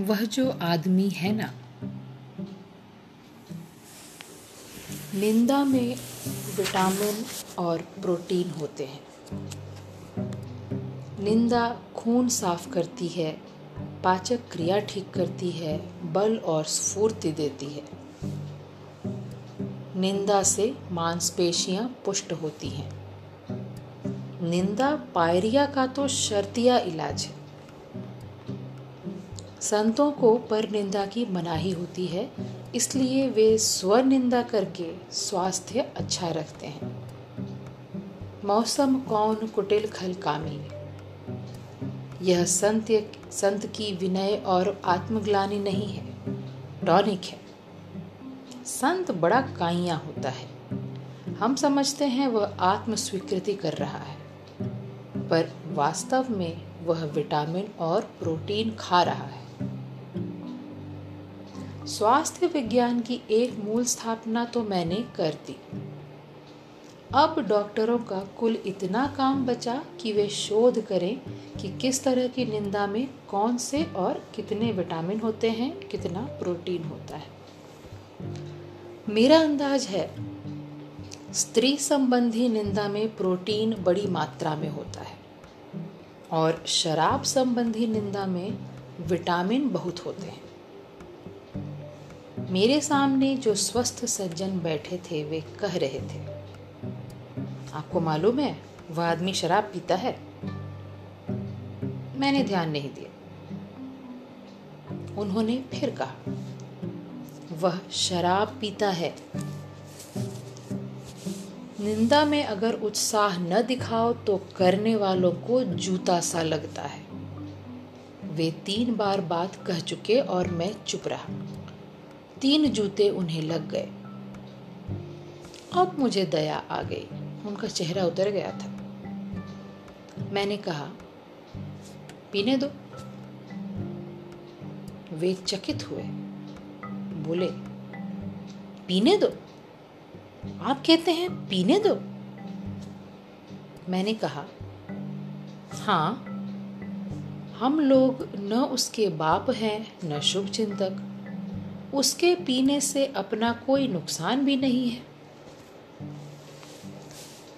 वह जो आदमी है ना। निंदा में विटामिन और प्रोटीन होते हैं। निंदा खून साफ़ करती है, पाचक क्रिया ठीक करती है, बल और स्फूर्ति देती है। निंदा से मांसपेशियाँ पुष्ट होती हैं। निंदा पायरिया का तो शर्तिया इलाज है। संतों को पर निंदा की मनाही होती है, इसलिए वे स्व निंदा करके स्वास्थ्य अच्छा रखते हैं। मौसम कौन कुटिल खल कामी। यह संत संत की विनय और आत्मग्लानी नहीं है, टॉनिक है। संत बड़ा काइया होता है। हम समझते हैं वह आत्म स्वीकृति कर रहा है, पर वास्तव में वह विटामिन और प्रोटीन खा रहा है। स्वास्थ्य विज्ञान की एक मूल स्थापना तो मैंने कर दी। अब डॉक्टरों का कुल इतना काम बचा कि वे शोध करें कि किस तरह की निंदा में कौन से और कितने विटामिन होते हैं, कितना प्रोटीन होता है। मेरा अंदाज है, स्त्री संबंधी निंदा में प्रोटीन बड़ी मात्रा में होता है और शराब संबंधी निंदा में विटामिन बहुत होते हैं। मेरे सामने जो स्वस्थ सज्जन बैठे थे, वे कह रहे थे, आपको मालूम है, वह आदमी शराब पीता है? मैंने ध्यान नहीं दिया। उन्होंने फिर कहा, वह शराब पीता है। निंदा में अगर उत्साह न दिखाओ तो करने वालों को जूता सा लगता है। वे तीन बार बात कह चुके और मैं चुप रहा। तीन जूते उन्हें लग गए। अब मुझे दया आ गई। उनका चेहरा उतर गया था। मैंने कहा, पीने दो। वे चकित हुए। बोले, पीने दो? आप कहते हैं पीने दो? मैंने कहा हाँ हम लोग न उसके बाप हैं, न शुभ चिंतक उसके पीने से अपना कोई नुकसान भी नहीं है।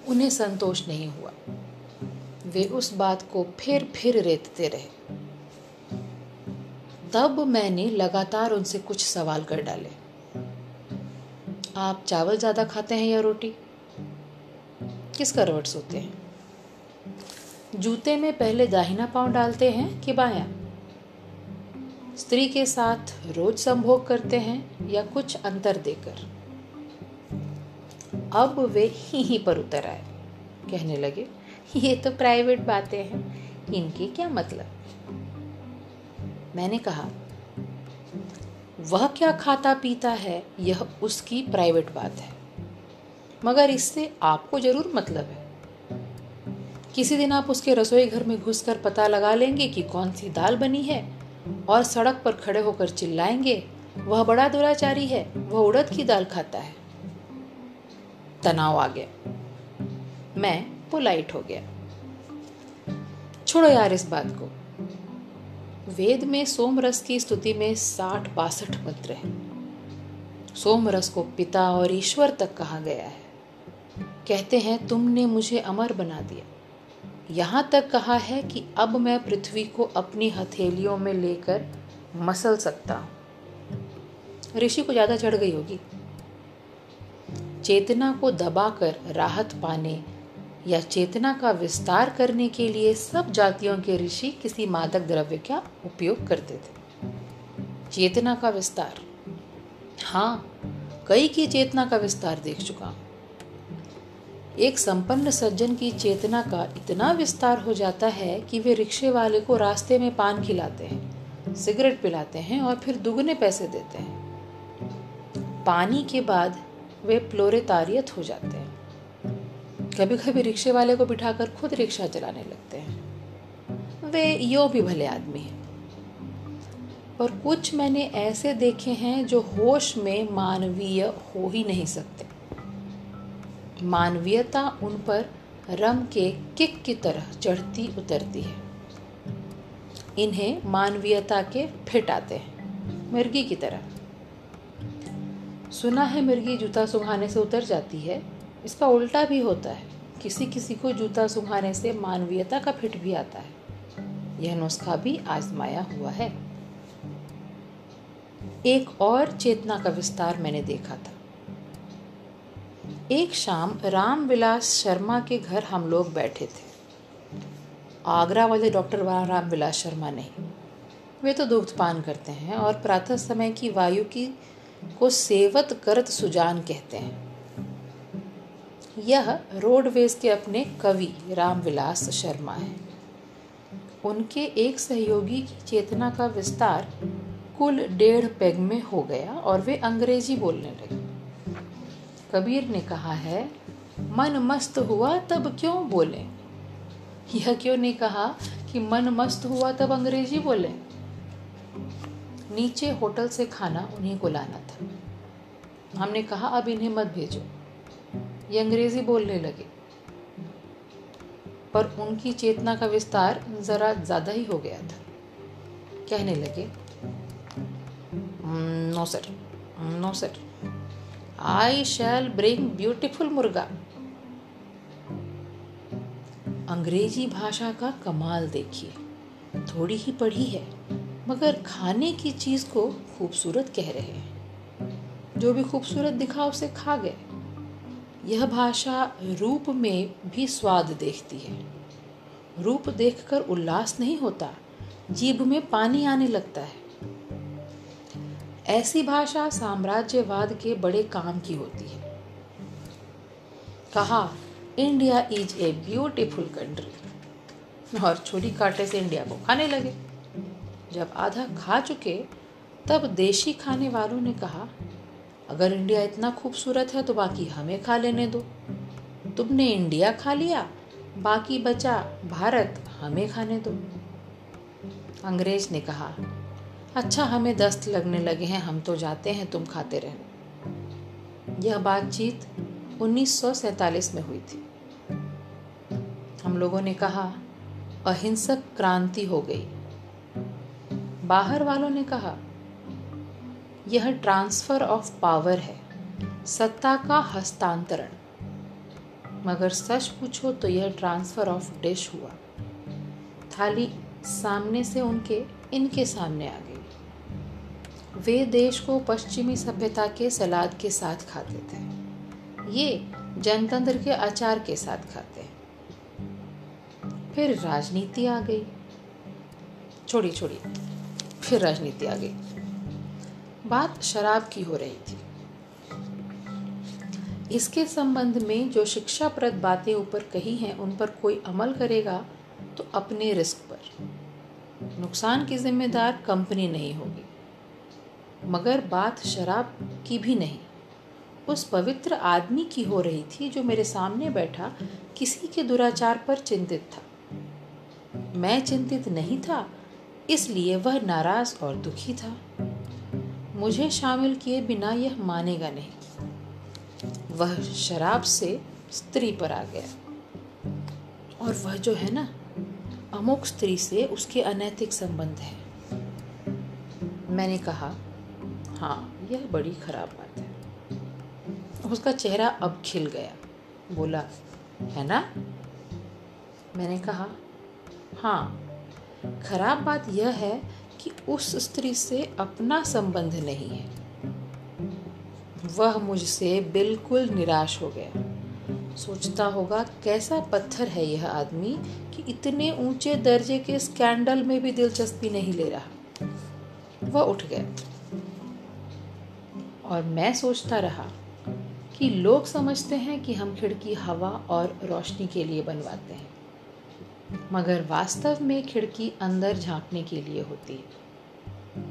उन्हें संतोष नहीं हुआ। वे उस बात को फिर फिर रेतते रहे। तब मैंने लगातार उनसे कुछ सवाल कर डाले। आप चावल ज़्यादा खाते हैं या रोटी? किस करवट सोते हैं? जूते में पहले दाहिना पाँव डालते हैं कि बायां? स्त्री के साथ रोज संभोग करते हैं या कुछ अंतर देकर। अब वे ही ही पर उतर आए। कहने लगे, ये तो प्राइवेट बातें हैं, इनके क्या मतलब? मैंने कहा, वह क्या खाता पीता है, यह उसकी प्राइवेट बात है। मगर इससे आपको ज़रूर मतलब है। किसी दिन आप उसके रसोई घर में घुसकर पता लगा लेंगे कि कौन सी दाल बनी है और सड़क पर खड़े होकर चिल्लाएँगे, वह बड़ा दुराचारी है, वह उड़द की दाल खाता है। तनाव आ गया। मैं पोलाइट हो गया। छोड़ो यार इस बात को। वेद में सोमरस की स्तुति में साठ बासठ मंत्र है। सोमरस को पिता और ईश्वर तक कहा गया है। कहते हैं, तुमने मुझे अमर बना दिया। यहाँ तक कहा है कि अब मैं पृथ्वी को अपनी हथेलियों में लेकर मसल सकता हूँ। ऋषि को ज़्यादा चढ़ गई होगी। चेतना को दबाकर राहत पाने या चेतना का विस्तार करने के लिए सब जातियों के ऋषि किसी मादक द्रव्य का उपयोग करते थे। चेतना का विस्तार। हाँ कई की चेतना का विस्तार देख चुका हूँ। एक संपन्न सज्जन की चेतना का इतना विस्तार हो जाता है कि वे रिक्शे वाले को रास्ते में पान खिलाते हैं, सिगरेट पिलाते हैं और फिर दुगने पैसे देते हैं। पानी के बाद वे प्लोरेतारियत हो जाते हैं। कभी कभी रिक्शे वाले को बिठाकर खुद रिक्शा चलाने लगते हैं। वे यो भी भले आदमी हैं। पर कुछ मैंने ऐसे देखे हैं जो होश में मानवीय हो ही नहीं सकते। मानवीयता उन पर रम के किक की तरह चढ़ती उतरती है। इन्हें मानवीयता के फिट आते हैं। मिर्गी की तरह। सुना है मिर्गी जूता सुंघाने से उतर जाती है। इसका उल्टा भी होता है। किसी किसी को जूता सुंघाने से मानवीयता का फिट भी आता है। यह नुस्खा भी आजमाया हुआ है। एक और चेतना का विस्तार मैंने देखा था। एक शाम राम विलास शर्मा के घर हम लोग बैठे थे। आगरा वाले डॉक्टर राम विलास शर्मा नहीं। वे तो दुग्धपान करते हैं और प्रातः समय की वायु की को सेवत करत सुजान कहते हैं। यह रोडवेज़ के अपने कवि रामविलास शर्मा हैं। उनके एक सहयोगी की चेतना का विस्तार कुल डेढ़ पेग में हो गया और वे अंग्रेज़ी बोलने लगे। कबीर ने कहा है, मन मस्त हुआ तब क्यों बोले? यह क्यों नहीं कहा कि मन मस्त हुआ तब अंग्रेज़ी बोले? नीचे होटल से खाना उन्हीं को लाना था। हमने कहा, अब इन्हें मत भेजो। ये अंग्रेज़ी बोलने लगे। पर उनकी चेतना का विस्तार ज़रा ज़्यादा ही हो गया था। कहने लगे no sir no sir. I shall bring beautiful murga अंग्रेज़ी भाषा का कमाल देखिए। थोड़ी ही पढ़ी है, मगर खाने की चीज़ को खूबसूरत कह रहे हैं। जो भी खूबसूरत दिखा उसे खा गए, यह भाषा रूप में भी स्वाद देखती है। रूप देखकर उल्लास नहीं होता, जीभ में पानी आने लगता है। ऐसी भाषा साम्राज्यवाद के बड़े काम की होती है। कहा, India is a beautiful country. और छुरी काटे से इंडिया को खाने लगे। जब आधा खा चुके, तब देशी खाने वालों ने कहा, अगर इंडिया इतना खूबसूरत है तो बाकी हमें खा लेने दो। तुमने इंडिया खा लिया, बाकी बचा भारत, हमें खाने दो। अंग्रेज़ ने कहा अच्छा हमें दस्त लगने लगे हैं, हम तो जाते हैं, तुम खाते रहना यह बातचीत 1947 में हुई थी। हम लोगों ने कहा, अहिंसक क्रांति हो गई। बाहर वालों ने कहा, यह ट्रांसफ़र ऑफ़ पावर है, सत्ता का हस्तांतरण। मगर सच पूछो तो यह ट्रांसफ़र ऑफ़ डिश हुआ। थाली सामने से उनके, इनके सामने आ गई। वे देश को पश्चिमी सभ्यता के सलाद के साथ खाते थे। ये जनतंत्र के अचार के साथ खाते हैं। फिर राजनीति आ गई। छोड़ी छोड़ी फिर राजनीति आ गई। बात शराब की हो रही थी। इसके संबंध में जो शिक्षाप्रद बातें ऊपर कही हैं, उन पर कोई अमल करेगा तो अपने रिस्क पर नुकसान की जिम्मेदार कंपनी नहीं होगी। मगर बात शराब की भी नहीं। उस पवित्र आदमी की हो रही थी जो मेरे सामने बैठा, किसी के दुराचार पर चिंतित था। मैं चिंतित नहीं था, इसलिए वह नाराज़ और दुखी था। मुझे शामिल किए बिना यह मानेगा नहीं। वह शराब से स्त्री पर आ गया। और वह जो है ना अमुक स्त्री से उसके अनैतिक संबंध है। मैंने कहा हाँ यह बड़ी खराब बात है। उसका चेहरा अब खिल गया। बोला, है ना? मैंने कहा हाँ खराब बात यह है कि उस स्त्री से अपना संबंध नहीं है। वह मुझसे बिल्कुल निराश हो गया। सोचता होगा, कैसा पत्थर है यह आदमी कि इतने ऊँचे दर्जे के स्कैंडल में भी दिलचस्पी नहीं ले रहा? वह उठ गया। और मैं सोचता रहा कि लोग समझते हैं कि हम खिड़की, हवा और रोशनी के लिए बनवाते हैं, मगर वास्तव में खिड़की अंदर झांकने के लिए होती है।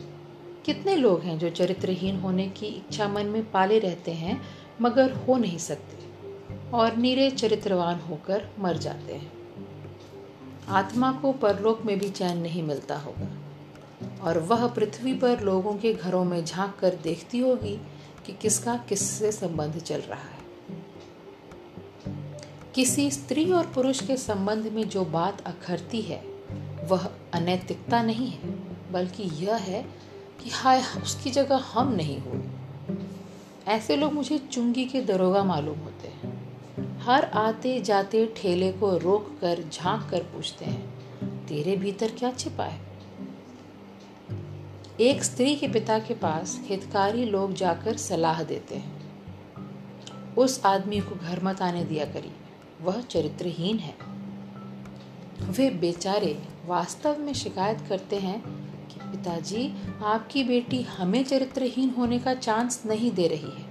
कितने लोग हैं जो चरित्रहीन होने की इच्छा मन में पाले रहते हैं, मगर हो नहीं सकते। और नीरे चरित्रवान होकर मर जाते हैं। आत्मा को परलोक में भी चैन नहीं मिलता होगा। और वह पृथ्वी पर लोगों के घरों में झाँक कर देखती होगी कि किसका किससे संबंध चल रहा है। किसी स्त्री और पुरुष के संबंध में जो बात अखरती है, वह अनैतिकता नहीं है, बल्कि यह है कि हाय, उसकी जगह हम नहीं हुए। ऐसे लोग मुझे चुंगी के दरोगा मालूम होते हर आते जाते ठेले को रोक कर झाँक कर पूछते हैं, तेरे भीतर क्या छिपा है? एक स्त्री के पिता के पास हितकारी लोग जाकर सलाह देते हैं। उस आदमी को घर मत आने दिया करी, वह चरित्रहीन है। वे बेचारे वास्तव में शिकायत करते हैं कि पिताजी, आपकी बेटी हमें चरित्रहीन होने का चांस नहीं दे रही है,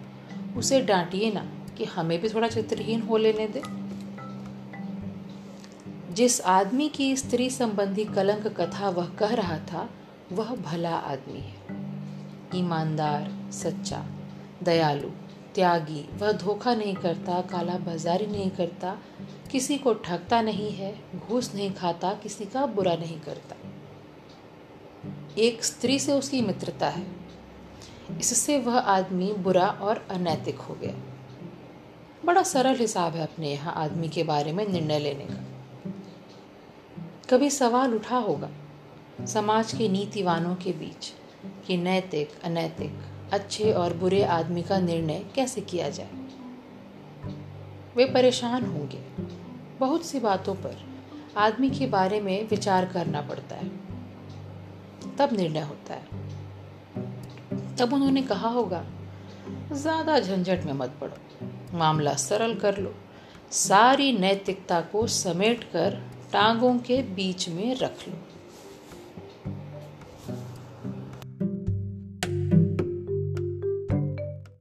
उसे डांटिए ना। कि हमें भी थोड़ा चित्रहीन हो लेने दे। जिस आदमी की स्त्री संबंधी कलंक कथा वह कह रहा था, वह भला आदमी है। ईमानदार, सच्चा, दयालु, त्यागी, वह धोखा नहीं करता काला बाजारी नहीं करता, किसी को ठगता नहीं है, घूस नहीं खाता, किसी का बुरा नहीं करता। एक स्त्री से उसकी मित्रता है। इससे वह आदमी बुरा और अनैतिक हो गया। बड़ा सरल हिसाब है अपने यहाँ आदमी के बारे में निर्णय लेने का। कभी सवाल उठा होगा, समाज के नीतिवानों के बीच, कि नैतिक, अनैतिक, अच्छे और बुरे आदमी का निर्णय कैसे किया जाए? वे परेशान होंगे। बहुत सी बातों पर आदमी के बारे में विचार करना पड़ता है। तब निर्णय होता है। तब उन्होंने कहा होगा, ज़्यादा झंझट में मत पड़ो। मामला सरल कर लो। सारी नैतिकता को समेट कर टांगों के बीच में रख लो।